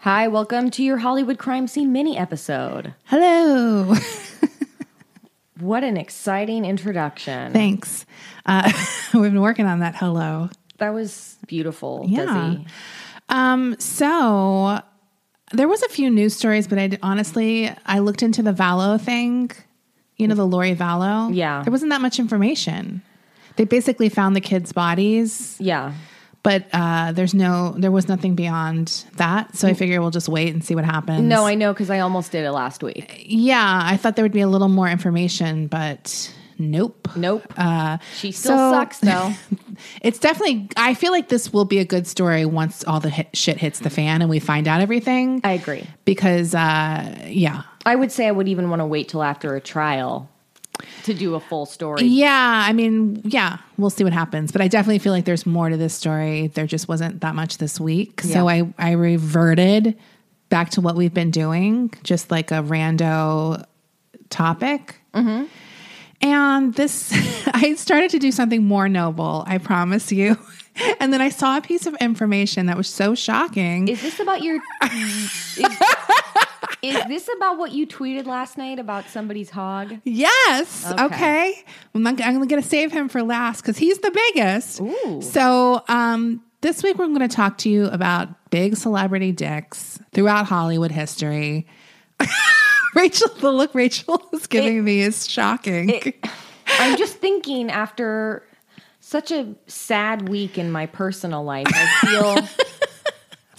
Hi, welcome to your Hollywood crime scene mini episode. Hello. What an exciting introduction. Thanks. Uh, we've been working on that hello. That was beautiful, Yeah. Desi. Um, so there was a few news stories, but I honestly I looked into the Vallow thing. You know the Lori Vallow. Yeah. there wasn't that much information. They basically found the kids' bodies, Yeah. But uh, there's no there was nothing beyond that. So I figure we'll just wait and see what happens. No, I know because I almost did it last week. yeah, I thought there would be a little more information, but nope. Nope. Uh, she still so- sucks, though. It's definitely. I feel like this will be a good story once all the hit, shit hits the fan and we find out everything. I agree. because, uh, yeah, I would say I would even want to wait till after a trial to do a full story. yeah. I mean, yeah, we'll see what happens. But I definitely feel like there's more to this story. There just wasn't that much this week, so I I reverted back to what we've been doing, just like a rando topic. Mm-hmm. And this, I started to do something more noble. I promise you. And then I saw a piece of information that was so shocking. Is this about your. is, is this about what you tweeted last night about somebody's hog? Yes. Okay. Okay. I'm, not, I'm going to save him for last because he's the biggest. Ooh. So, um, this week we're going to talk to you about big celebrity dicks throughout Hollywood history. Rachel, the look Rachel is giving me is shocking. I'm just thinking after such a sad week in my personal life, I feel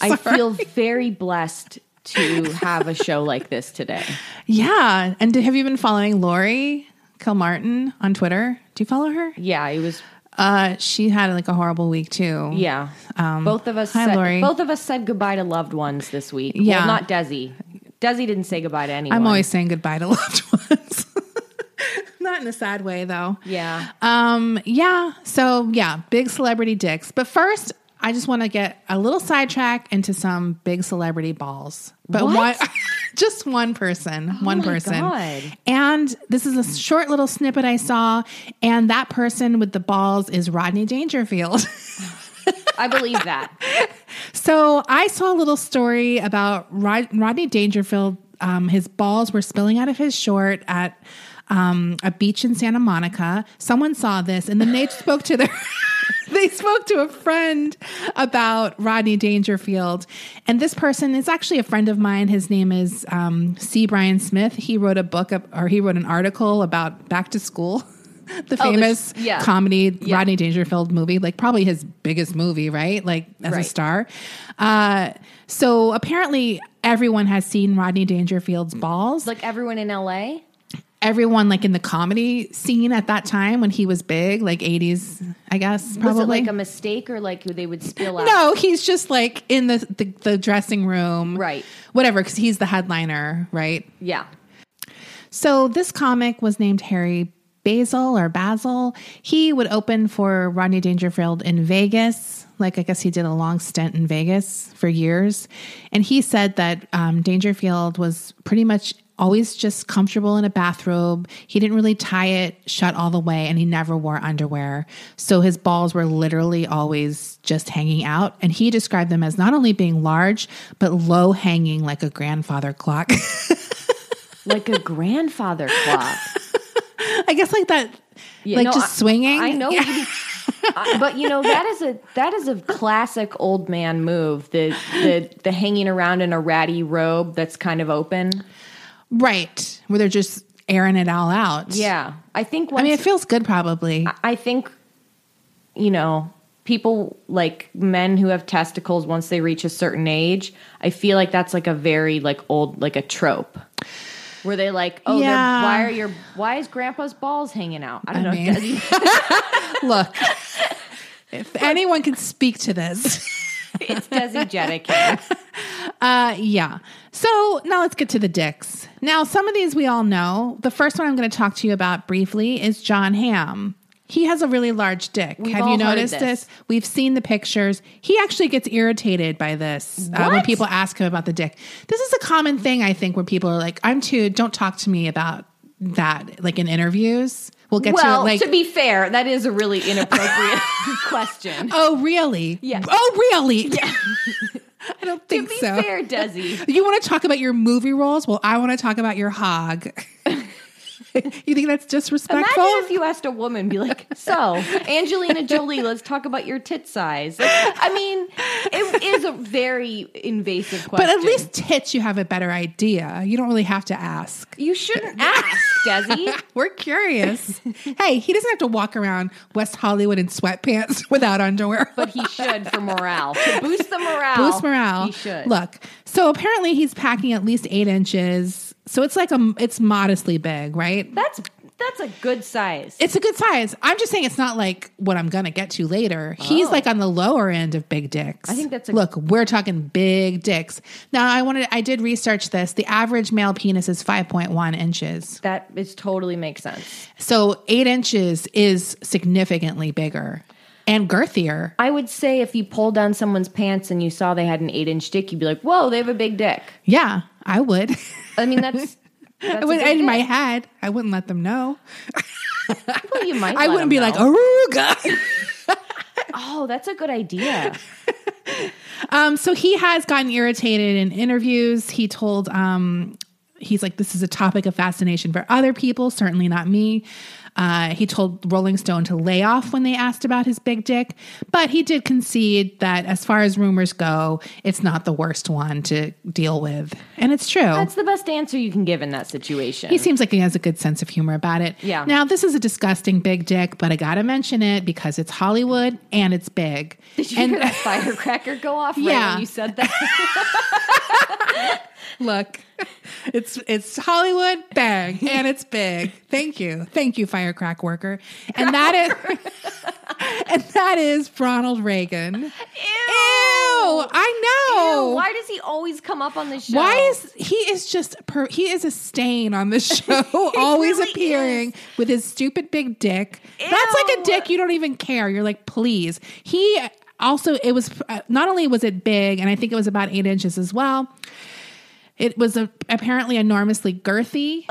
I feel very blessed to have a show like this today. yeah. And have you been following Laurie Kilmartin on Twitter? Do you follow her? Yeah, it was Uh, she had like a horrible week too. yeah. both of us Um, hi, said, Laurie. both of us said goodbye to loved ones this week. Yeah. Well, not Desi. Desi didn't say goodbye to anyone. I'm always saying goodbye to loved ones. Not in a sad way though. Yeah. Um, yeah. So yeah, big celebrity dicks. But first, I just want to get a little sidetrack into some big celebrity balls. But What? one just one person. one my person. God. And this is a short little snippet I saw, and that person with the balls is Rodney Dangerfield. I believe that. So I saw a little story about Rod- Rodney Dangerfield. Um, his balls were spilling out of his short at um, a beach in Santa Monica. Someone saw this, and then they spoke to their. they spoke to a friend about Rodney Dangerfield, and this person is actually a friend of mine. His name is um, C. Brian Smith. He wrote a book, or he wrote an article about back to school. The Oh, famous yeah. comedy Yeah. Rodney Dangerfield movie, like probably his biggest movie, right? Like as a star. Uh, so apparently everyone has seen Rodney Dangerfield's balls. Like everyone in LA. Everyone like in the comedy scene at that time when he was big, like 80s, I guess, probably. Was it like a mistake or like they would spill out? no, he's just like in the, the, the dressing room. Right. Whatever, because he's the headliner, right? Yeah. So this comic was named Harry Basil or Basil. He would open for Rodney Dangerfield in Vegas. Like I guess he did a long stint in Vegas for years, and he said that um, Dangerfield was pretty much always just comfortable in a bathrobe. He didn't really tie it shut all the way, and he never wore underwear. So his balls were literally always just hanging out, and he described them as not only being large but low hanging like a grandfather clock. Like a grandfather clock. I guess like that, Yeah, like no, just I- swinging. I know, Yeah. you- I- but you know that is a that is a classic old man move. The the the hanging around in a ratty robe that's kind of open. Right. Where they're just airing it all out. Yeah, I think. Once, I mean, it feels good probably. I think, you know, people like men who have testicles once they reach a certain age. I feel like that's like a very like old like a trope. Where they like, oh, Yeah. why are your why is Grandpa's balls hanging out? I don't I know. mean- Look, if anyone can speak to this, it's Desi Jedeikin. Uh, yeah. So now let's get to the dicks. Now, some of these we all know. The first one I'm going to talk to you about briefly is Jon Hamm. He has a really large dick. We've Have you noticed this. this? We've seen the pictures. He actually gets irritated by this uh, when people ask him about the dick. This is a common thing, I think, where people are like, I'm too, don't talk to me about that, like in interviews. We'll get well, to it. Like, to be fair, that is a really inappropriate question. oh, really? Yeah. Oh, really? Yeah. I don't To think be so. fair, Desi. You want to talk about your movie roles? Well, I want to talk about your hog. you think that's disrespectful? Imagine if you asked a woman, be like, "So, Angelina Jolie, let's talk about your tit size." Like, I mean, it is a very invasive question. but at least tits, you have a better idea. You don't really have to ask. you shouldn't ask, Desi. We're curious. hey, he doesn't have to walk around West Hollywood in sweatpants without underwear. But he should for morale to boost the morale. Boost morale. He should. Look, so apparently he's packing at least eight inches. So it's like a, it's modestly big, right? That's that's a good size. It's a good size. I'm just saying it's not like what I'm gonna get to later. He's like oh. on the lower end of big dicks. Oh. I think that's a- look. We're talking big dicks. Now I wanted. I did research this. The average male penis is 5.1 inches. that is totally makes sense. So eight inches is significantly bigger and girthier. I would say if you pulled down someone's pants and you saw they had an eight inch dick, you'd be like, "Whoa, they have a big dick." Yeah, I would. I mean, that's. that's I would in my head. I wouldn't let them know. Well, you might. I wouldn't be like know. Aruga. "Oh, that's a good idea." Um, so he has gotten irritated in interviews. He told, um, he's like, this is a topic of fascination for other people, certainly not me. Uh, he told Rolling Stone to lay off when they asked about his big dick, but he did concede that as far as rumors go, it's not the worst one to deal with. And it's true. That's the best answer you can give in that situation. He seems like he has a good sense of humor about it. Yeah. Now, this is a disgusting big dick, but I got to mention it because it's Hollywood and it's big. Did you and hear that firecracker go off right Yeah. when you said that? look, it's it's Hollywood, bang, and it's big. Thank you, thank you, firecrack worker. And that is, and that is Ronald Reagan. Ew, I know. Ew, why does he always come up on the show? Why is he is just per, he is a stain on the show, always really appearing with his stupid big dick. That's like a dick you don't even care. You're like, please. He also it was uh, not only was it big, and I think it was about eight inches as well. It was a, apparently enormously girthy.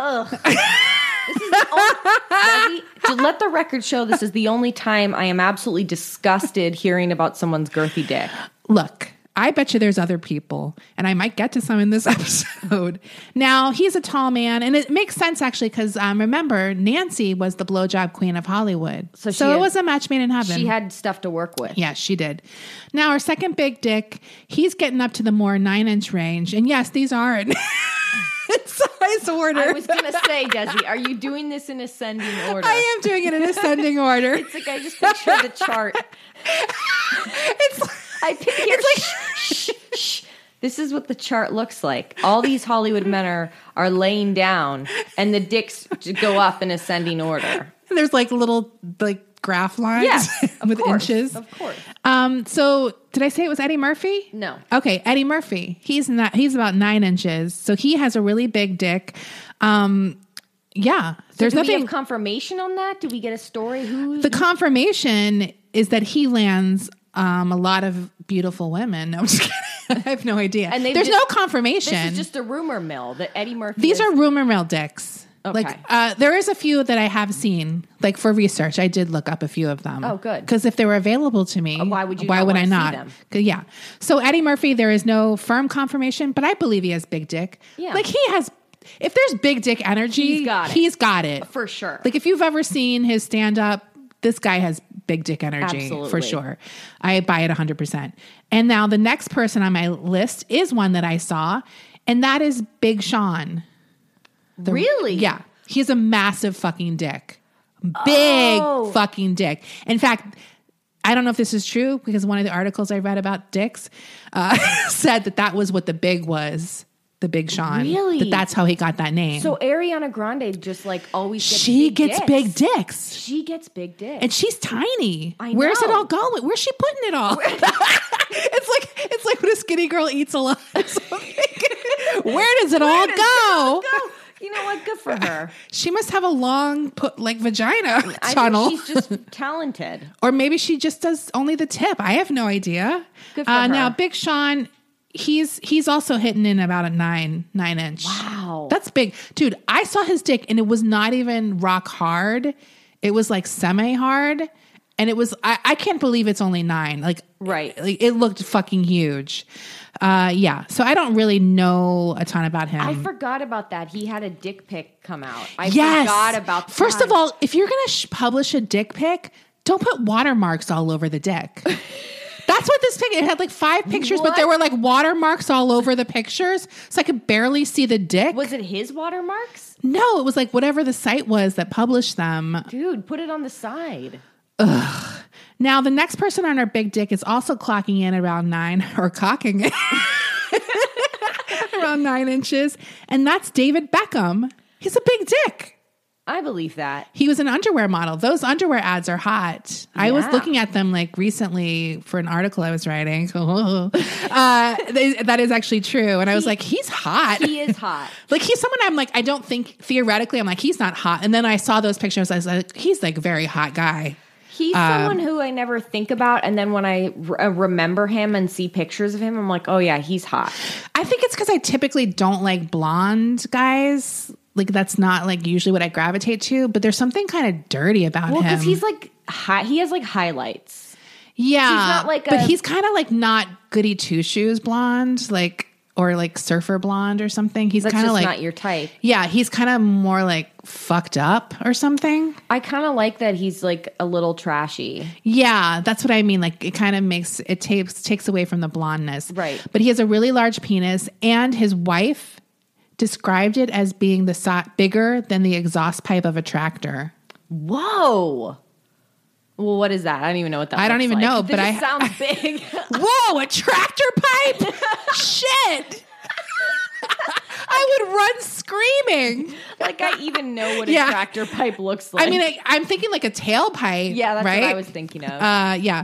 Desi, to let the record show this is the only time I am absolutely disgusted hearing about someone's girthy dick. Look, I bet you there's other people, and I might get to some in this episode. Now, he's a tall man, and it makes sense actually because um, remember, Nancy was the blowjob queen of Hollywood. So So, she it was a match made in heaven. She had stuff to work with. Yes, she did. Now, our second big dick, he's getting up to the more nine inch range. And yes, these are in size order. I was gonna say, Desi, are you doing this in ascending order? I am doing it in ascending order. It's like I just picture the chart. It's I picture like shh, shh, shh. This is what the chart looks like. All these Hollywood men are are laying down, and the dicks go up in ascending order. there's like little like graph lines Yes, with course, inches. of course. Um, so did I say it was Eddie Murphy? No. Okay, Eddie Murphy. He's not. He's about nine inches, so he has a really big dick. Um, yeah, there's Do we nothing. have confirmation on that? Do we get a story? Who? the confirmation is that he lands um, a lot of beautiful women. No, I'm just kidding. I have no idea. And there's just- no confirmation. this is just a rumor mill that Eddie Murphy. These is- are rumor mill dicks. Okay. Like uh, there is a few that I have seen, like for research. I did look up a few of them. Oh, good. Because if they were available to me, why would you Why not would I not? Yeah. So Eddie Murphy, there is no firm confirmation, but I believe he has big dick. Yeah. Like he has. If there's big dick energy, He's got it. He's got it for sure. Like if you've ever seen his stand up, this guy has big dick energy for sure. I buy it 100%. And now the next person on my list is one that I saw, and that is Big Sean. The- Really? Yeah. He has a massive fucking dick. Big Oh. fucking dick. In fact, I don't know if this is true because one of the articles I read about dicks uh, said that that was what the big was, the Big Sean. Really? That that's how he got that name. so Ariana Grande just like always. Gets she big gets dicks. big dicks. She gets big dicks. And she's tiny. I Where's it all going? Where's she putting it all? it's like it's like when a skinny girl eats a lot. So I'm thinking, Where does it all go? Go. You know what? Good for her. She must have a long put like vagina I tunnel. think she's just talented. or maybe she just does only the tip. I have no idea. Good for uh, her. Now, Big Sean, he's he's also hitting in about a nine nine inch. Wow. that's big, dude. I saw his dick, and it was not even rock hard. It was like semi hard, and it was. I, I can't believe it's only nine. Like Right. like it looked fucking huge. Uh, yeah. So I don't really know a ton about him. I forgot about that. He had a dick pic come out. I yes. forgot about First that. of all, if you're gonna sh- publish a dick pic, don't put watermarks all over the dick. That's what this pic. It had like five pictures, but there were like watermarks all over the pictures, so I could barely see the dick. was it his watermarks? no, it was like whatever the site was that published them. Dude, put it on the side. Ugh. Now, the next person on our big dick is also clocking in around nine or cocking it around nine inches, and that's David Beckham. He's a big dick. I believe that. He was an underwear model. Those underwear ads are hot. I was looking at them like recently for an article I was writing. uh, that is actually true. And I was like, he's hot. He is hot. like he's someone I'm like, I don't think theoretically, I'm like, he's not hot. And then I saw those pictures. I was like, he's like a very hot guy. He's Um, someone who I never think about, and then when I r- uh, remember him and see pictures of him, I'm like, oh yeah, he's hot. I think it's because I typically don't like blonde guys. Like that's not like usually what I gravitate to, but there's something kind of dirty about Well, him. because he's like, hi- he has like highlights. Yeah, he's not like but a- he's kind of like not goody two shoes blonde, like or like surfer blonde or something. He's kind of like not your type. yeah, he's kind of more like fucked up or something. I kind of like that he's like a little trashy. Yeah, that's what I mean. Like it kind of makes it takes takes away from the blondness, Right. But he has a really large penis, and his wife described it as being the so- bigger than the exhaust pipe of a tractor. Whoa. Well, what is that? I don't even know what that. I don't even like. know, but I- just sounds big. Whoa, a tractor pipe! Shit! I would run screaming. like I even know what a Yeah. tractor pipe looks like. I mean, I, I'm thinking like a tailpipe. yeah, that's right? what I was thinking of. Uh, yeah.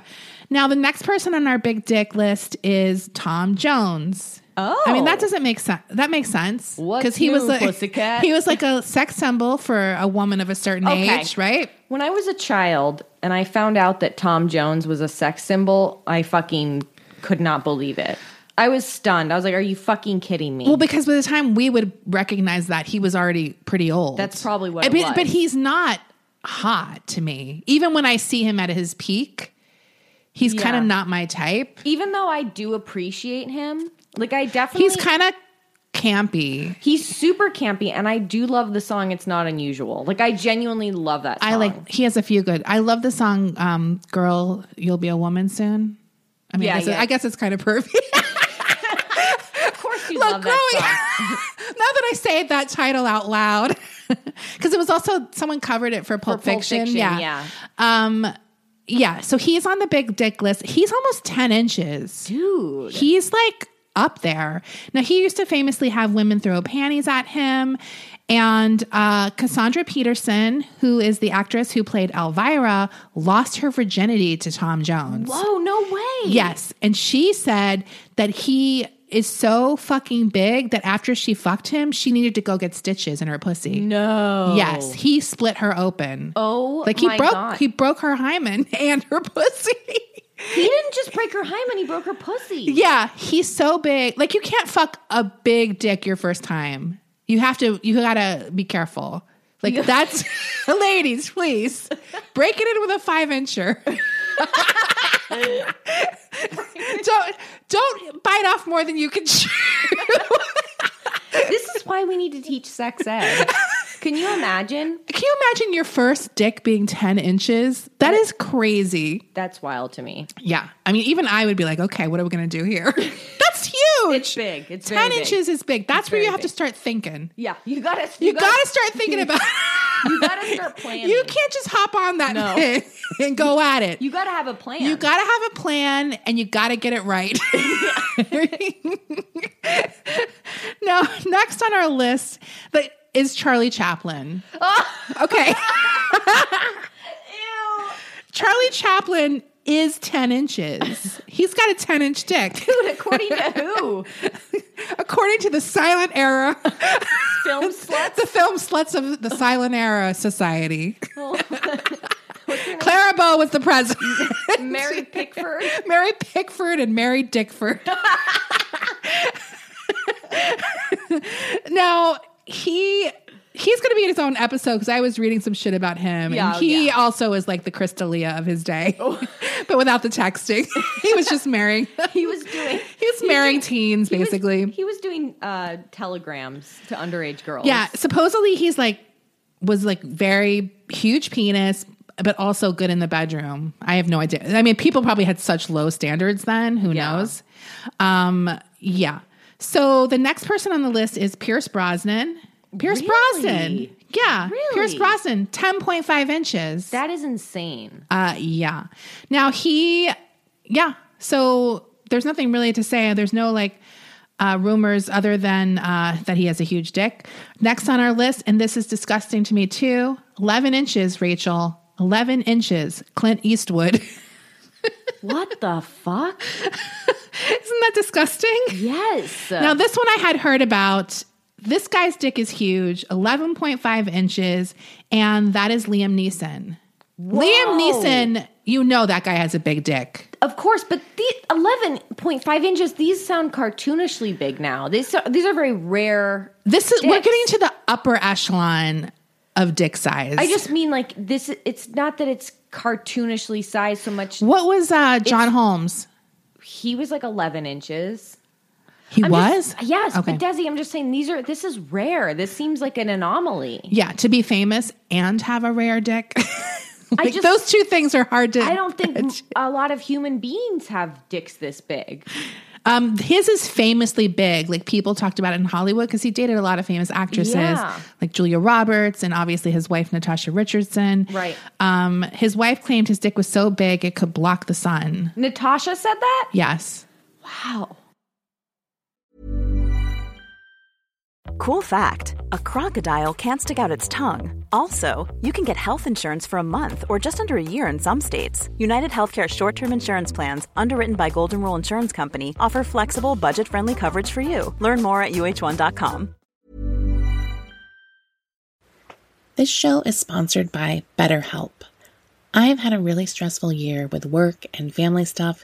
Now the next person on our big dick list is Tom Jones. Oh. I mean that oh. doesn't make sense. That makes sense because he was like pussycat? he was like a sex symbol for a woman of a certain Okay. age, right? when I was a child and I found out that Tom Jones was a sex symbol, I fucking could not believe it. I was stunned. I was like, "Are you fucking kidding me?" Well, because by the time we would recognize that, he was already pretty old. That's probably what I it mean, was. But he's not hot to me. Even when I see him at his peak, he's Yeah. kind of not my type. Even though I do appreciate him, like I definitely He's kind of campy. he's super campy, and I do love the song. It's not unusual. Like I genuinely love that. Song. I like. He has a few good. I love the song um, "Girl, You'll Be a Woman Soon." I mean, Yeah, I, guess, yeah. I guess it's kind of pervy. Of course, you Look, love growing. that now that I say that title out loud, because it was also someone covered it for Pulp, For Pulp Fiction. Fiction, Yeah. yeah. Um. Yeah. So he's on the big dick list. He's almost ten inches. dude. He's like up there. Now, he used to famously have women throw panties at him. And uh, Cassandra Peterson, who is the actress who played Elvira, lost her virginity to Tom Jones. Whoa, no way. Yes. And she said that he is so fucking big that after she fucked him, she needed to go get stitches in her pussy. No. Yes, he split her open. Oh, like he broke God. he broke her hymen and her pussy. He didn't just break her hymen; he broke her pussy. Yeah, he's so big. Like you can't fuck a big dick your first time. You have to. You gotta be careful. Like that's, ladies, please break it in with a five incher. don't don't bite off more than you can chew. This is why we need to teach sex ed. Can you imagine? Can you imagine your first dick being ten inches? That is crazy. That's wild to me. Yeah, I mean, even I would be like, okay, what are we gonna do here? That's huge. It's big. It's ten very big. inches is big. That's where you have to start thinking. Yeah, you gotta. You, gotta, start thinking about. You gotta start planning. You can't just hop on that No. thing and go at it. You gotta have a plan. You gotta have a plan and you gotta get it right. now, next on our list that is Charlie Chaplin. Okay. Ew. Charlie Chaplin is 10 inches. He's got a 10 inch dick. Dude, according to who? According to the silent era, Film sluts? the film sluts of the silent era society. Oh. Clara Bow was the president. Mary Pickford? Mary Pickford and Mary Dickford. now, he he's going to be in his own episode because I was reading some shit about him, Yeah, and he yeah. also is like the Crystalia of his day, oh. but without the texting. he was just marrying. He was doing. He was marrying teens, he was- basically. he was doing uh, telegrams to underage girls. yeah, supposedly he's like was like very huge penis, but also good in the bedroom. I have no idea. I mean, people probably had such low standards then. Who Yeah. knows? Um, yeah. So the next person on the list is Pierce Brosnan. Pierce Really? Brosnan. Yeah. Really? Pierce Brosnan, 10.5 inches. That is insane. Uh, yeah. Now he, yeah. So there's nothing really to say. There's no like uh, rumors other than uh, that he has a huge dick. Next on our list, and this is disgusting to me too 11 inches, Rachel. 11 inches, Clint Eastwood. What the fuck? Isn't that disgusting? Yes. Now, this one I had heard about. This guy's dick is huge, 11.5 inches, and that is Liam Neeson. Liam Neeson, you know that guy has a big dick. Of course, but the 11.5 inches, these sound cartoonishly big now. These are, these are very rare. This is we're getting to the upper echelon of dick size. I just mean like this it's not that it's cartoonishly sized so much. what was uh, John Holmes? He was like 11 inches. He I'm was just- yes, Okay. but Desi, I'm just saying these are this is rare. This seems like an anomaly. yeah, to be famous and have a rare dick. like just- those two things are hard to. I don't think a lot of human beings have dicks this big. Um, his is famously big. Like people talked about it in Hollywood because he dated a lot of famous actresses, Yeah. like Julia Roberts and obviously his wife Natasha Richardson. Right. Um, his wife claimed his dick was so big it could block the sun. Natasha said that? Yes. Wow. Cool fact a crocodile can't stick out its tongue. Also, you can get health insurance for a month or just under a year in some states. United Healthcare short term insurance plans, underwritten by Golden Rule Insurance Company, offer flexible, budget friendly coverage for you. Learn more at uh1.com. This show is sponsored by BetterHelp. I have had a really stressful year with work and family stuff,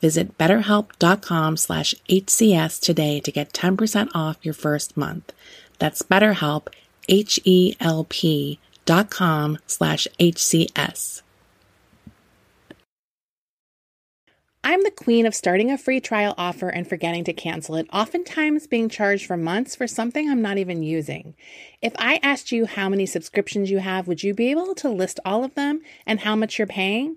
Visit betterhelp.com slash HCS today to get 10% off your first month. That's betterhelp, H-E-L-P dot com slash HCS. I'm the queen of starting a free trial offer and forgetting to cancel it, oftentimes being charged for months for something I'm not even using. If I asked you how many subscriptions you have, would you be able to list all of them and how much you're paying?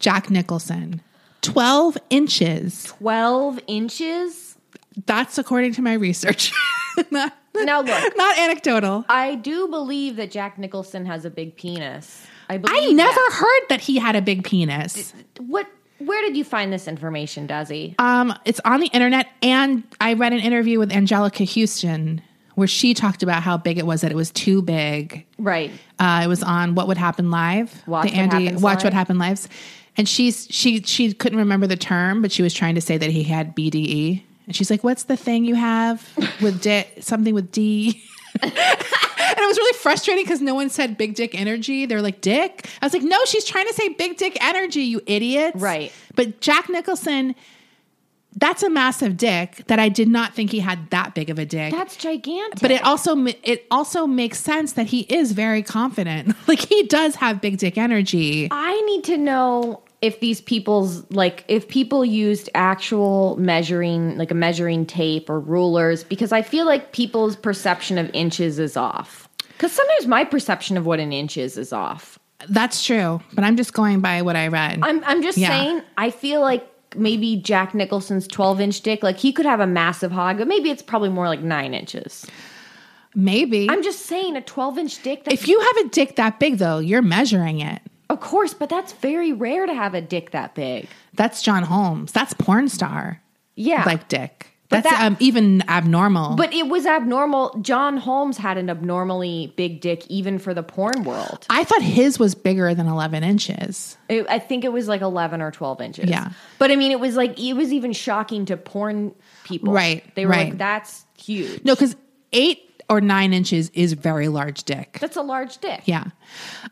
Jack Nicholson. 12 inches. 12 inches? That's according to my research. not, Now look, not anecdotal. I do believe that Jack Nicholson has a big penis. I I never that. heard that he had a big penis. What where did you find this information, Dazzy? Um, it's on the internet, and I read an interview with Anjelica Huston where she talked about how big it was that it was too big. right. Uh, it was on What Would Happen Live, Watch the What Andy Happens Watch Live. What Happened Lives, and she's she she couldn't remember the term, but she was trying to say that he had BDE, and she's like, "What's the thing you have with di- something with D?" and it was really frustrating because no one said big dick energy. They're like dick. I was like, no, she's trying to say big dick energy, you idiot!" Right. But Jack Nicholson, that's a massive dick that I did not think he had that big of a dick. That's gigantic. but it also it also makes sense that he is very confident. Like he does have big dick energy. I need to know if these people's like if people used actual measuring like a measuring tape or rulers because I feel like people's perception of inches is off. Cuz sometimes my perception of what an inch is is off. That's true, but I'm just going by what I read. I'm I'm just Yeah. saying I feel like maybe Jack Nicholson's 12 inch dick like he could have a massive hog but maybe it's probably more like 9 inches. Maybe. I'm just saying a 12 inch dick that if you have a dick that big though, you're measuring it. Of course but that's very rare to have a dick that big. That's John Holmes. That's porn star. Yeah. Like dick. But That's that- um, even abnormal. But it was abnormal. John Holmes had an abnormally big dick even for the porn world. I thought his was bigger than 11 inches. It, I think it was like 11 or 12 inches. Yeah. But I mean, it was like, it was even shocking to porn people. Right, They were right. like, that's huge. No, because eight or nine inches is very large dick. That's a large dick. Yeah.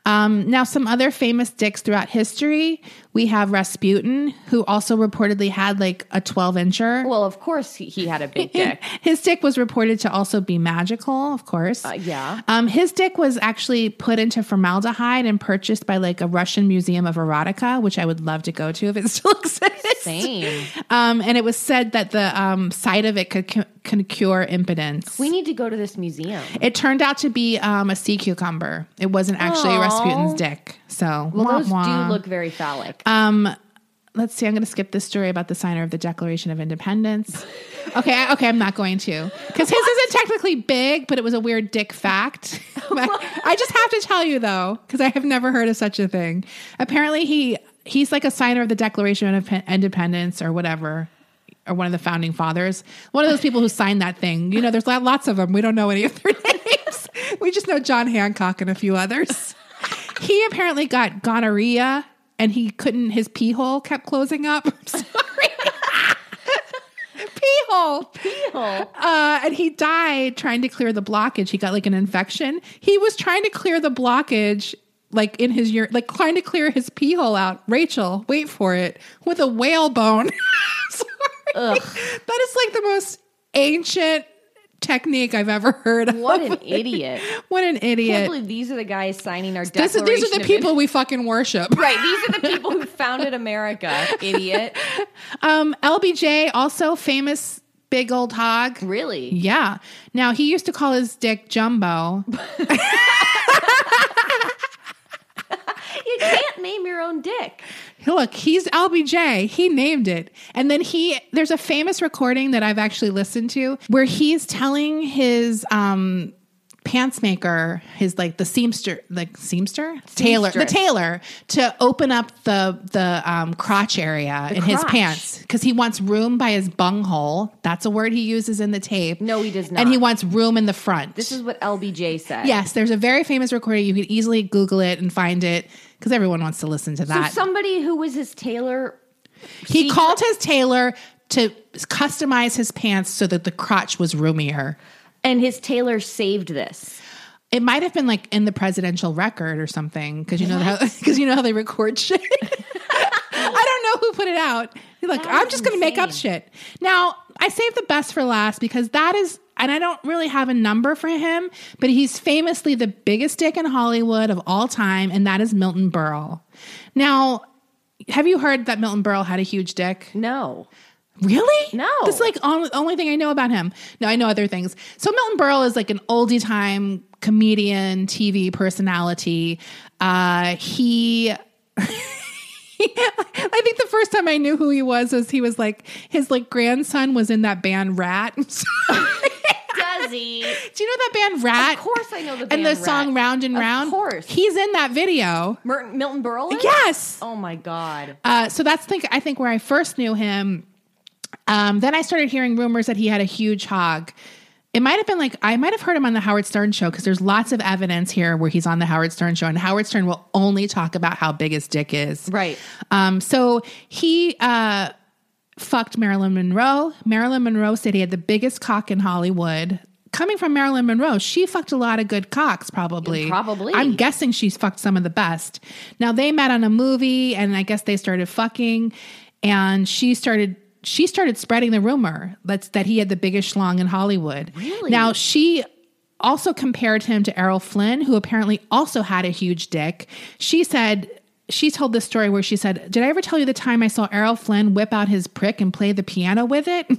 Um, now, some other famous dicks throughout history. We have Rasputin, who also reportedly had like a 12 incher. Well, of course he, he had a big dick. His dick was reported to also be magical, of course. Uh, yeah. Um, his dick was actually put into formaldehyde and purchased by like a Russian museum of erotica, which I would love to go to if it still exists. Same. Um, and it was said that the um, sight of it could, cure impotence. We need to go to this museum. it turned out to be um, a sea cucumber. It wasn't actually Aw. Rasputin's dick. So, Well, wah, those wah. do look very phallic. Um, let's see. I'm going to skip this story about the signer of the Declaration of Independence. Okay, I- okay, I'm not going to because his isn't technically big, but it was a weird dick fact. I just have to tell you though, because I have never heard of such a thing. Apparently, he he's like a signer of the Declaration of Independence or whatever. Or one of the founding fathers, one of those people who signed that thing. You know, there's lo- lots of them. We don't know any of their names. We just know John Hancock and a few others. He apparently got gonorrhea and he couldn't, his pee hole kept closing up. I'm sorry. pee hole. Pee hole. Uh, and he died trying to clear the blockage. He got like an infection. He was trying to clear the blockage. Like in his year, like trying to clear his pee hole out. Rachel, wait for it, with a whalebone. Sorry. That is like the most ancient technique I've ever heard of. What an idiot. What an I can't idiot. believe these are the guys signing our This, declaration. these are the people we fucking worship. Right, these are the people who founded America, idiot. Um, LBJ, also famous big old hog. Really? Yeah. Now he used to call his dick Jumbo. You can't name your own dick. Look, he's LBJ. He named it. And then he there's a famous recording that I've actually listened to where he's telling his um pants maker, his like the seamster, like seamster, tailor, the tailor, to open up the the um, crotch area in his pants because he wants room by his bunghole. That's a word he uses in the tape. No, he does not And he wants room in the front. This is what LBJ said. Yes, there's a very famous recording. You could easily Google it and find it because everyone wants to listen to that. So somebody who was his tailor. he secret- called his tailor to customize his pants so that the crotch was roomier. and his tailor saved this. It might have been like in the presidential record or something because you know how because you know how they record shit. I don't know who put it out. Look, like, I'm just going to make up shit. Now, I saved the best for last because that is, and I don't really have a number for him, but he's famously the biggest dick in Hollywood of all time, and that is Milton Berle. Now, have you heard that Milton Berle had a huge dick? No. Really? No. That's like only, only thing I know about him. No, I know other things. So Milton Berle is like an oldie time comedian, TV personality. Uh, he. I think the first time I knew who he was was he was like his like grandson was in that band Ratt. Does he? Do you know that band Ratt? Of course I know the band And the song Round and Round. Of course. he's in that video. Mer- Milton Berle? Yes. Oh my God. Uh, so that's think I think where I first knew him. Um, then I started hearing rumors that he had a huge hog. It might have been like I might have heard him on the Howard Stern show because there's lots of evidence here where he's on the Howard Stern show, and Howard Stern will only talk about how big his dick is. Right. Um, so he uh, fucked Marilyn Monroe. Marilyn Monroe said he had the biggest cock in Hollywood. Coming from Marilyn Monroe, she fucked a lot of good cocks, probably. Probably. I'm guessing she's fucked some of the best. Now they met on a movie, and I guess they started fucking, and she started. She started spreading the rumor that's that he had the biggest schlong in Hollywood. Really? Now she also compared him to Errol Flynn, who apparently also had a huge dick. She said she told this story where she said, "Did I ever tell you the time I saw Errol Flynn whip out his prick and play the piano with it?"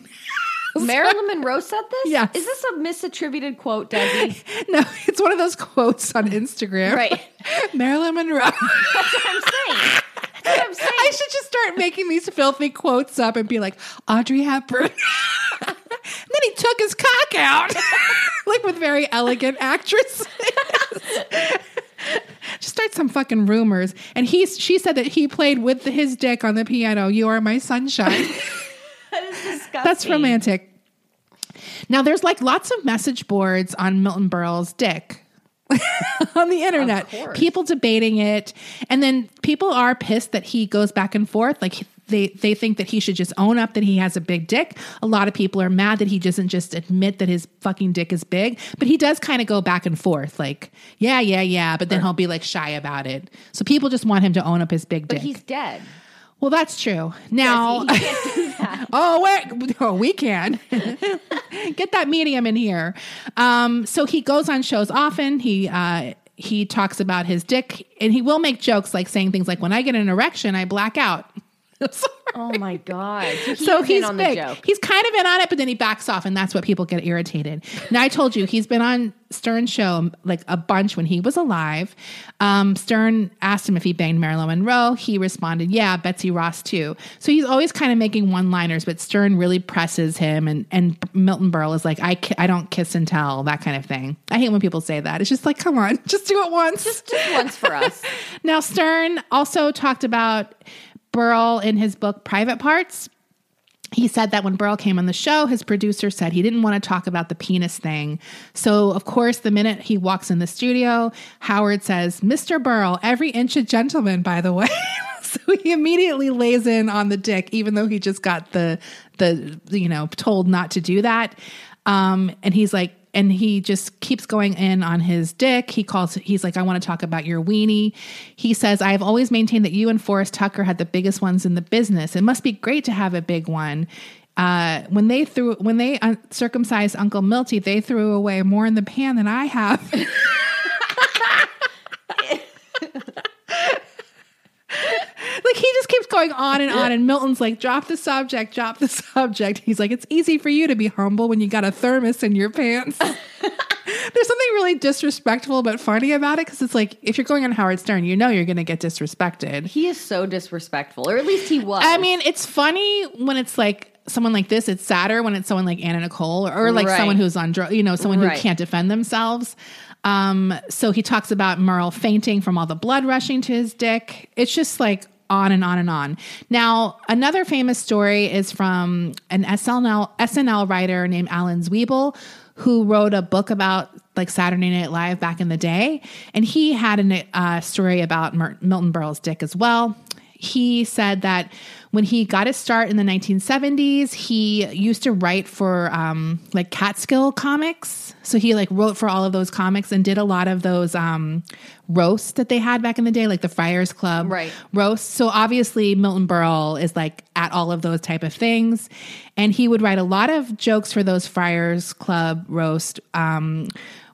Marilyn Monroe said this? Yeah. Is this a misattributed quote, Desi? no, it's one of those quotes on Instagram. Right. Marilyn Monroe. That's what I'm saying. That's what I'm saying. I should just start making these filthy quotes up and be like, Audrey Hepburn. and then he took his cock out, like with very elegant actresses. just start some fucking rumors. And he's she said that he played with his dick on the piano. You are my sunshine. that is disgusting. That's romantic. Now there's like lots of message boards on Milton Berle's dick. on the internet, people debating it, and then people are pissed that he goes back and forth. Like they they think that he should just own up that he has a big dick. A lot of people are mad that he doesn't just admit that his fucking dick is big, but he does kind of go back and forth. Like yeah, yeah, yeah, but then he'll be like shy about it. So people just want him to own up his big But dick. he's dead. Well, that's true. Now, Desi, he can't do that. oh, wait, oh, we can get that medium in here. Um, so he goes on shows often. He uh, he talks about his dick, and he will make jokes like saying things like, "When I get an erection, I black out." Oh my God. So, he so he's big. the joke. He's kind of in on it, but then he backs off, and that's what people get irritated. Now I told you he's been on Stern's show like a bunch when he was alive. Um, Stern asked him if he banged Marilyn Monroe. He responded, "Yeah, Betsy Ross too." So he's always kind of making one-liners, but Stern really presses him, and and Milton Berle is like, "I ki- I don't kiss and tell," that kind of thing. I hate when people say that. It's just like, come on, just do it once. Just once for us. Now, Stern also talked about Berle in his book Private Parts. He said that when Berle came on the show, his producer said he didn't want to talk about the penis thing. So, of course, the minute he walks in the studio, Howard says, Mr. Berle, every inch a gentleman, by the way. so he immediately lays in on the dick, even though he just got the, the you know, told not to do that. Um, and he's like, and he just keeps going in on his dick. He calls, he's like, I want to talk about your weenie. He says, I have always maintained that you and Forrest Tucker had the biggest ones in the business. It must be great to have a big one. Uh, when they threw, when they uh, circumcised Uncle Milty, they threw away more in the pan than I have. like he just keeps going on and on and milton's like drop the subject drop the subject he's like it's easy for you to be humble when you got a thermos in your pants there's something really disrespectful but funny about it because it's like if you're going on howard stern you know you're going to get disrespected He is so disrespectful, or at least he was. i mean it's funny when it's like someone like this it's sadder when it's someone like anna nicole or, or like Right. someone who's on drug you know someone Right. who can't defend themselves um so he talks about merle fainting from all the blood rushing to his dick it's just like on and on and on. Now, another famous story is from an SNL SNL writer named Alan Zweibel, who wrote a book about like Saturday Night Live back in the day, and he had a uh, story about Milton Berle's dick as well. he said that when he got his start in the 1970s, he used to write for um, like Catskill comics. So he like wrote for all of those comics and did a lot of those um, roasts that they had back in the day, like the Friars Club Right. roasts. So obviously Milton Berle is like at all of those type of things, and he would write a lot of jokes for those Friars Club roast. Um,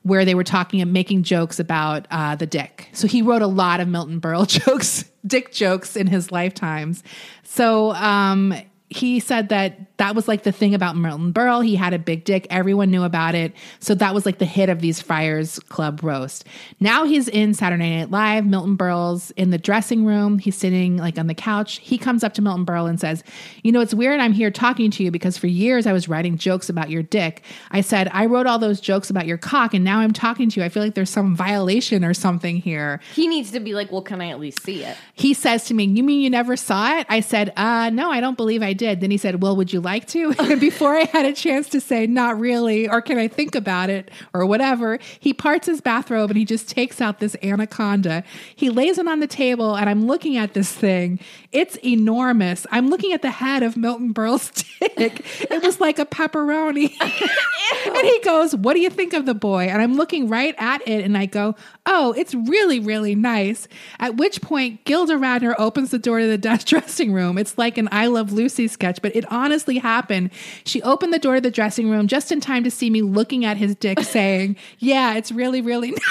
where they were talking and making jokes about uh, the dick. So he wrote a lot of Milton Berle jokes, dick jokes in his lifetimes. So um, he said that that was like the thing about Milton Berle. He had a big dick. Everyone knew about it. So that was like the hit of these Friars Club roast. Now he's in Saturday Night Live. Milton Berle's in the dressing room. He's sitting like on the couch. He comes up to Milton Berle and says, You know, it's weird I'm here talking to you because for years I was writing jokes about your dick. I said, I wrote all those jokes about your cock and now I'm talking to you. I feel like there's some violation or something here. He needs to be like, well, can I at least see it? He says to me, You mean you never saw it? I said, uh, no, I don't believe I did. Then he said, Well, would you like to? And before I had a chance to say, Not really, or can I think about it, or whatever, he parts his bathrobe and he just takes out this anaconda. He lays it on the table, and I'm looking at this thing. It's enormous. I'm looking at the head of Milton Berle's dick. It was like a pepperoni. and he goes, What do you think of the boy? And I'm looking right at it and I go, Oh, it's really, really nice. At which point, Gilda Radner opens the door to the dressing room. It's like an I Love Lucy sketch, but it honestly happened. She opened the door to the dressing room just in time to see me looking at his dick saying, Yeah, it's really, really nice.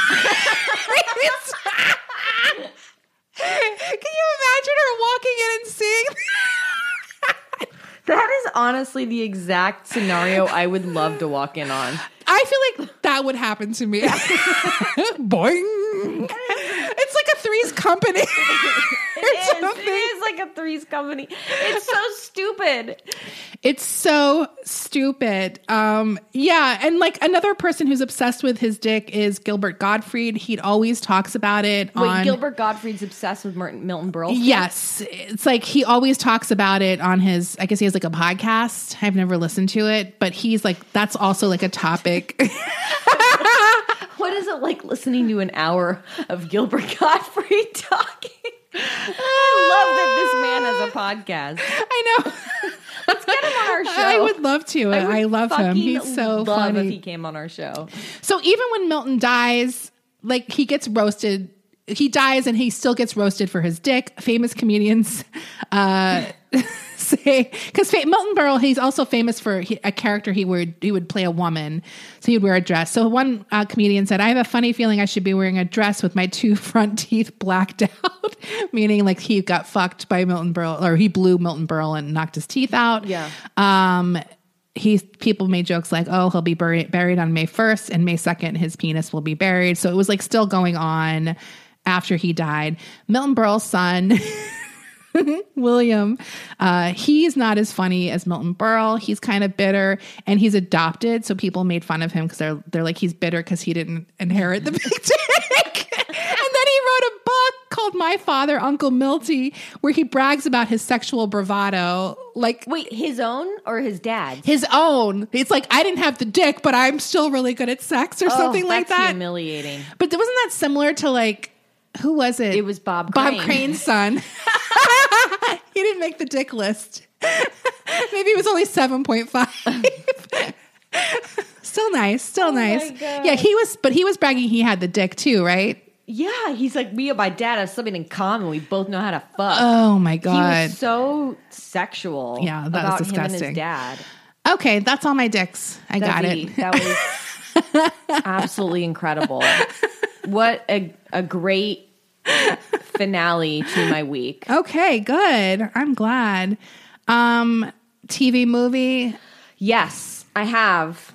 Can you imagine her walking in and seeing That is honestly the exact scenario I would love to walk in on. I feel like that would happen to me. Boing. It's like a three's company. It is. It is like three's company. It's so stupid. It's so stupid. Um, yeah, and like another person who's obsessed with his dick is Gilbert Gottfried. He always talks about it Wait, on Gilbert Gottfried's obsessed with Martin, Milton Berle. Yes, it's like he always talks about it on his. I guess he has like a podcast. I've never listened to it, but he's like that's also like a topic. What is it like listening to an hour of Gilbert Gottfried talking? I love that this man has a podcast. I know. Let's get him on our show. I would love to. I, would love him. He's so love funny. if he came on our show. So even when Milton dies, like he gets roasted, he dies and he still gets roasted for his dick. Famous comedians uh, say because fa- Milton Berle, he's also famous for he, a character he would he would play a woman, so he would wear a dress. So one uh, comedian said, "I have a funny feeling I should be wearing a dress with my two front teeth blacked out," meaning like he got fucked by Milton Berle or he blew Milton Berle and knocked his teeth out. Yeah. Um, he people made jokes like, "Oh, he'll be buried buried on May first, and May second, his penis will be buried." So it was like still going on after he died. Milton Berle's son. William, uh, he's not as funny as Milton Berle. He's kind of bitter, and he's adopted. So people made fun of him because they're they're like he's bitter because he didn't inherit the big dick. and then he wrote a book called My Father, Uncle Miltie, where he brags about his sexual bravado, like Wait, his own or his dad's? his own. It's like I didn't have the dick, but I'm still really good at sex or something Oh, like that. Humiliating. but wasn't that similar to like who was it? It was Bob Bob Crane. Crane's son. he didn't make the dick list. Maybe it was only seven point five. still nice, still oh nice. Oh God. Yeah, he was, but he was bragging he had the dick too, right? Yeah, he's like me and my dad have something in common. We both know how to fuck. Oh my he god. was so sexual. Yeah, that was about him and disgusting. his dad. okay, that's all my dicks. I got Desi, it. That was absolutely incredible. What a a great finale to my week. Okay, good. I'm glad. Um, TV movie. Yes, I have.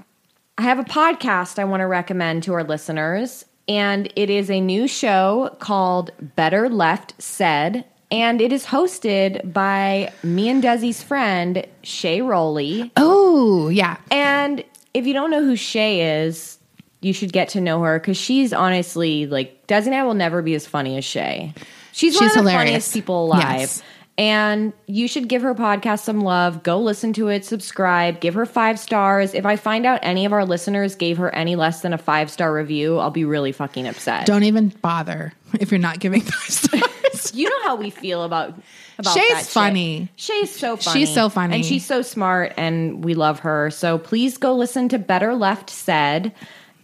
I have a podcast I want to recommend to our listeners, and it is a new show called Better Left Said, and it is hosted by me and Desi's friend Shay Rowley. Oh, yeah. And if you don't know who Shay is, you should get to know her because she's honestly like Desi and I will never be as funny as Shay. She's, one She's of the hilarious. funniest people alive. Yes. And you should give her podcast some love. Go listen to it, subscribe, give her five stars. If I find out any of our listeners gave her any less than a five star review, I'll be really fucking upset. Don't even bother if you're not giving five stars. you know how we feel about about Shay's that shit. funny. Shay's so funny. She's so funny. And she's so smart and we love her. So please go listen to Better Left Said.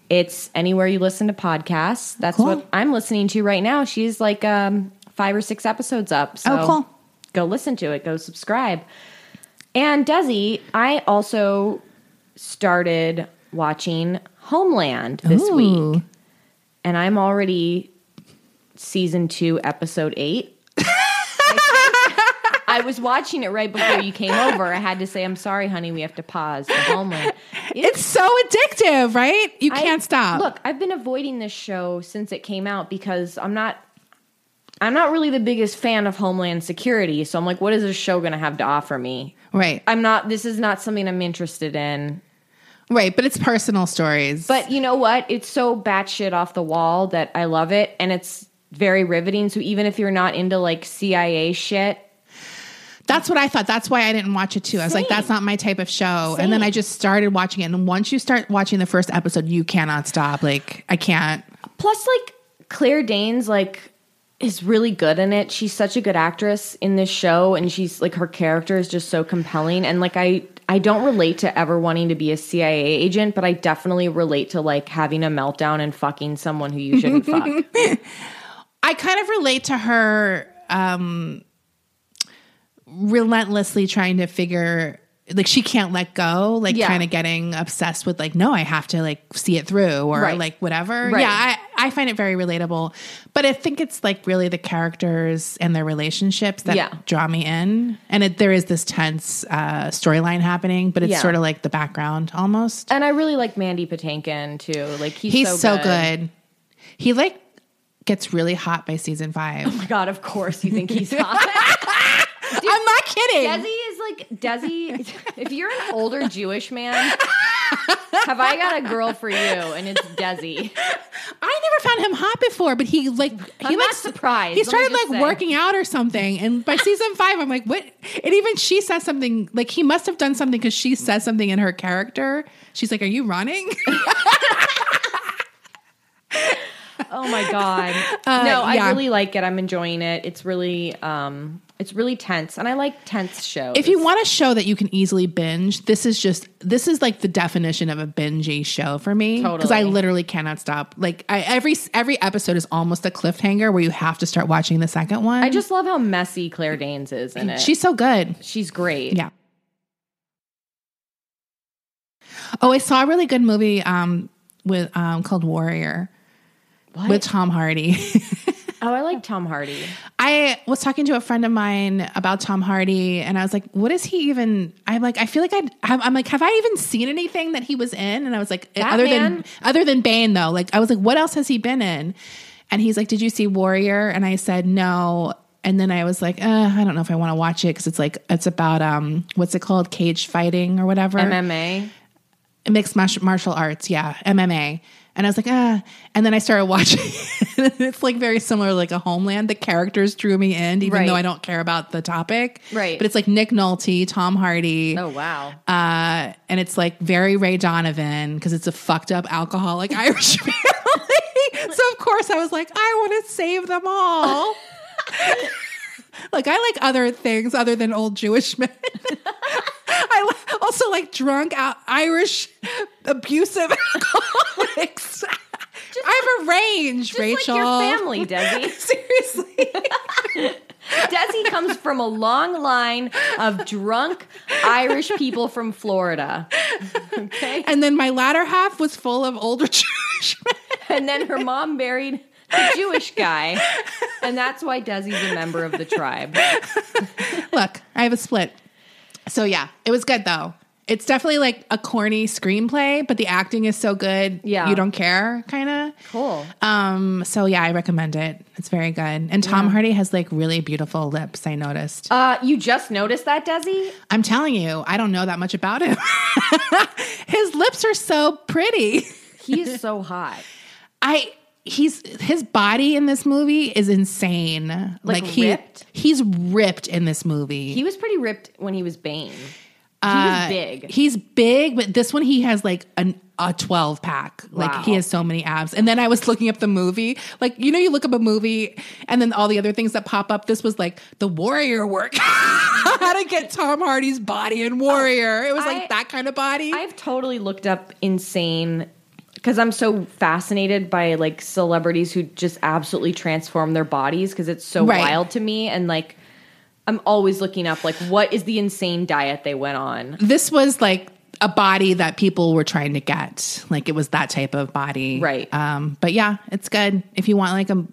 It's anywhere you listen to podcasts. That's Cool. what I'm listening to right now. She's like um, five or six episodes up. So Oh, cool. go listen to it. Go subscribe. And Desi, I also started watching Homeland this Ooh. week. And I'm already season two, episode eight. I was watching it right before you came over. I had to say, I'm sorry, honey, we have to pause the Homeland. It's so addictive, right? You I- can't stop. Look, I've been avoiding this show since it came out because I'm not I'm not really the biggest fan of Homeland Security. So I'm like, what is this show gonna have to offer me? right. I'm not this is not something I'm interested in. right. But it's personal stories. But you know what? It's so batshit off the wall that I love it and it's very riveting. So even if you're not into like CIA shit, That's what I thought. That's why I didn't watch it too. I was like, that's not my type of show. And then I just started watching it. And once you start watching the first episode, you cannot stop. Like, I can't. Plus, like Claire Danes, like is really good in it. She's such a good actress in this show, and she's like her character is just so compelling. And like I, I don't relate to ever wanting to be a CIA agent, but I definitely relate to like having a meltdown and fucking someone who you shouldn't fuck. I kind of relate to her um, relentlessly trying to figure like she can't let go, like Yeah. kind of getting obsessed with like, no, I have to like see it through or Right. like whatever. Right. Yeah, I, I find it very relatable. But I think it's like really the characters and their relationships that Yeah. draw me in. And it, there is this tense uh, storyline happening, but it's Yeah. sort of like the background almost. and I really like Mandy Patinkin too. Like he's, He's so, good. good. He like gets really hot by season five. Oh my God, of course you think he's hot. I'm not kidding. Desi is like Desi. If you're an older Jewish man, have I got a girl for you? And it's Desi. I never found him hot before, but he like he I'm like not surprised. He Let started like say. working out or something, and by season five, I'm like, what? And even she says something like he must have done something because she says something in her character. She's like, "Are you running?" Oh my god. no, I Uh, really like it. I'm enjoying it. It's really um it's really tense and I like tense shows. if you want a show that you can easily binge, this is just this is like the definition of a bingey show for me because I literally cannot stop. Like I, every every episode is almost a cliffhanger where you have to start watching the second one. I just love how messy Claire Danes is in it. she's so good. she's great. Yeah. Oh, I saw a really good movie um, with um, called Warrior What? with Tom Hardy. oh, I like Tom Hardy. I was talking to a friend of mine about Tom Hardy, and I was like, "What is he even?" I'm like, I feel like I'd, I'm I'm like, have I even seen anything that he was in? And I was like, That other man- than other than Bane, though, like I was like, what else has he been in? And he's like, Did you see Warrior? And I said no. And then I was like, uh, I don't know if I want to watch it because it's like it's about um, what's it called, cage fighting or whatever. MMA. mixed martial arts, yeah, MMA. And I was like, ah. And then I started watching. it's like very similar, to like a Homeland. The characters drew me in, even Right. though I don't care about the topic. Right. But it's like Nick Nolte, Tom Hardy, Oh wow. uh, and it's like very Ray Donovan because it's a fucked up alcoholic Irish family. so of course I was like, I want to save them all. like I like other things other than old Jewish men. I also like drunk out Irish abusive alcoholics. I have a range, Just Rachel. like your family, Desi. Seriously. Desi comes from a long line of drunk Irish people from Florida. Okay. and then my latter half was full of older Jewish men. And then her mom married a Jewish guy. And that's why Desi's a member of the tribe. Look, I have a split. So yeah, it was good though. It's definitely like a corny screenplay, but the acting is so good. Yeah. You don't care, kind of. Cool. Um, so yeah, I recommend it. It's very good. And Tom Hardy has like really beautiful lips, I noticed. Uh, you just noticed that, Desi? I'm telling you, I don't know that much about him. His lips are so pretty. He's so hot. I he's his body in this movie is insane. Like he ripped? he's ripped in this movie. He was pretty ripped when he was Bane. Was uh, big. He's big, but this one he has like an a 12 pack. Like Wow. he has so many abs. And then I was looking up the movie. Like, you know, you look up a movie and then all the other things that pop up. This was like the warrior work. How to get Tom Hardy's body in oh, Warrior. it was I- like that kind of body. I've totally looked up insane because I'm so fascinated by like celebrities who just absolutely transform their bodies because it's so Right. wild to me. And like, I'm always looking up like what is the insane diet they went on. this was like a body that people were trying to get. Like it was that type of body. Right. Um, but yeah, it's good. If you want like a,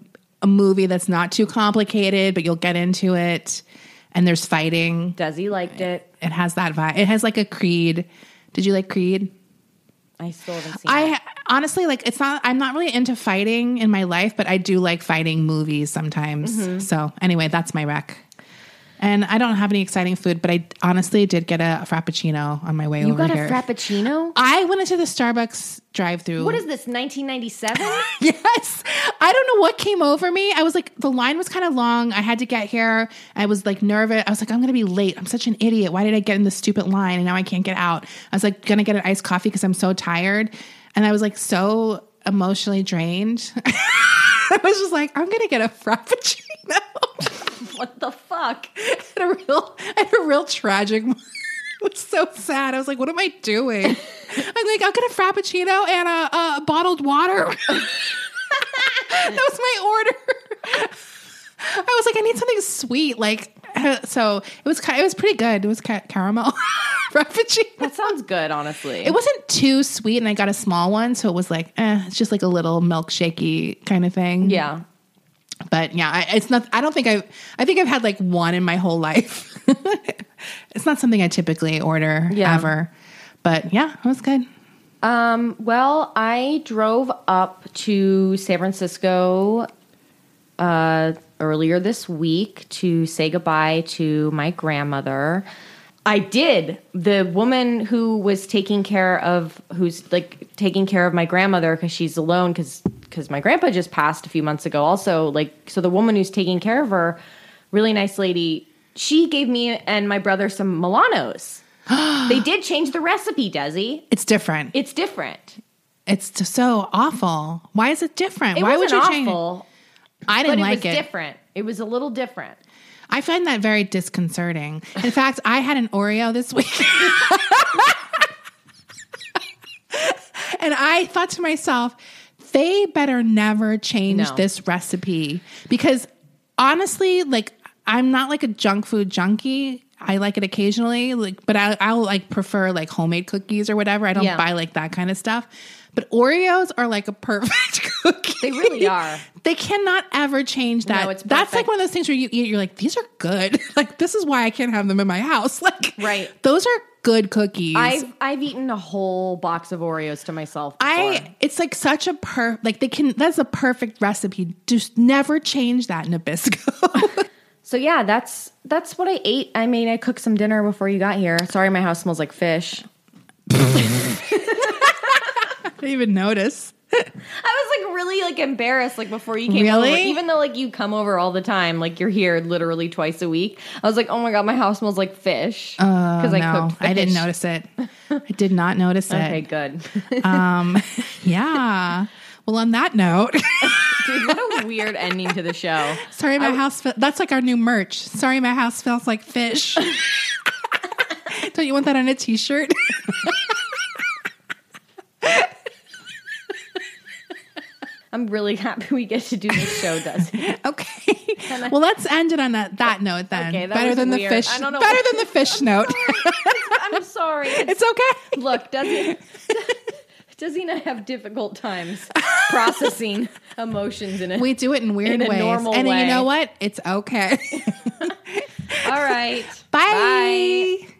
a movie that's not too complicated, but you'll get into it and there's fighting. Desi liked it. It has that vibe. It has like a Creed. Did you like Creed? I still haven't seen it. I honestly like it's not I'm not really into fighting in my life, but I do like fighting movies sometimes. Mm-hmm. So anyway, that's my rec. And I don't have any exciting food, but I honestly did get a frappuccino on my way You over here. You got a frappuccino? I went into the Starbucks drive-through. What is this, 1997? Yes. I don't know what came over me. I was like, the line was kind of long. I had to get here. I was like nervous. I was like, I'm going to be late. I'm such an idiot. Why did I get in this stupid line and now I can't get out? I was like, going to get an iced coffee because I'm so tired. And I was like, so emotionally drained. I was just like, I'm going to get a frappuccino. what the fuck? had a real, I had a real tragic. moment. It was so sad. I was like, "What am I doing?" I'm like, "I'll get a frappuccino and a, a bottled water." that was my order. I was like, "I need something sweet." Like, so it was. It was pretty good. It was caramel frappuccino. That sounds good, honestly. It wasn't too sweet, and I got a small one, so it was like, eh, it's just like a little milkshakey kind of thing. yeah. But yeah, I, it's not. I don't think I've. I think I've had like one in my whole life. it's not something I typically order Yeah. ever. But yeah, it was good. Um, well, I drove up to San Francisco uh, earlier this week to say goodbye to my grandmother. I did. The woman who was taking care of, who's like taking care of my grandmother because she's alone because because my grandpa just passed a few months ago. Also, like so, the woman who's taking care of her, really nice lady. She gave me and my brother some Milanos. they did change the recipe, Desi. It's different. It's different. it's so awful. Why is it different? It Why would you change? awful, I but didn't it like was it. different. It was a little different. I find that very disconcerting. In fact, I had an Oreo this week. and I thought to myself, they better never change No. this recipe because honestly, like I'm not like a junk food junkie. I like it occasionally, like, but I, I'll like prefer like homemade cookies or whatever. I don't Yeah. buy like that kind of stuff. But Oreos are like a perfect cookie. They really are. They cannot ever change that. No, it's That's like one of those things where you eat, you're like, these are good. like this is why I can't have them in my house. Like, Right. Those are good cookies. I've I've eaten a whole box of Oreos to myself. Before. I it's like such a per like they can that's a perfect recipe. Just never change that Nabisco. so yeah, that's that's what I ate. I mean, I cooked some dinner before you got here. Sorry, my house smells like fish. I didn't even notice. I was like really like embarrassed like before you came Really? over. Even though like you come over all the time, like you're here literally twice a week. I was like, oh my god, my house smells like fish because Oh, I no, cooked. I didn't notice it. I did not notice it. Okay, good. Um, yeah. Well, on that note, Dude, what a weird ending to the show. sorry, my house. Fe- that's like our new merch. Sorry, my house smells like fish. Don't you want that on a T-shirt? I'm really happy we get to do this show, Desi. Okay. Well, let's end it on that, that oh, note then. Okay, that better than weird. the fish. I don't know Better than the fish note. I'm sorry. it's okay. Look, does he does he not have difficult times processing emotions in it? We do it in weird In a ways. and way. you know what? It's okay. All right. Bye. Bye.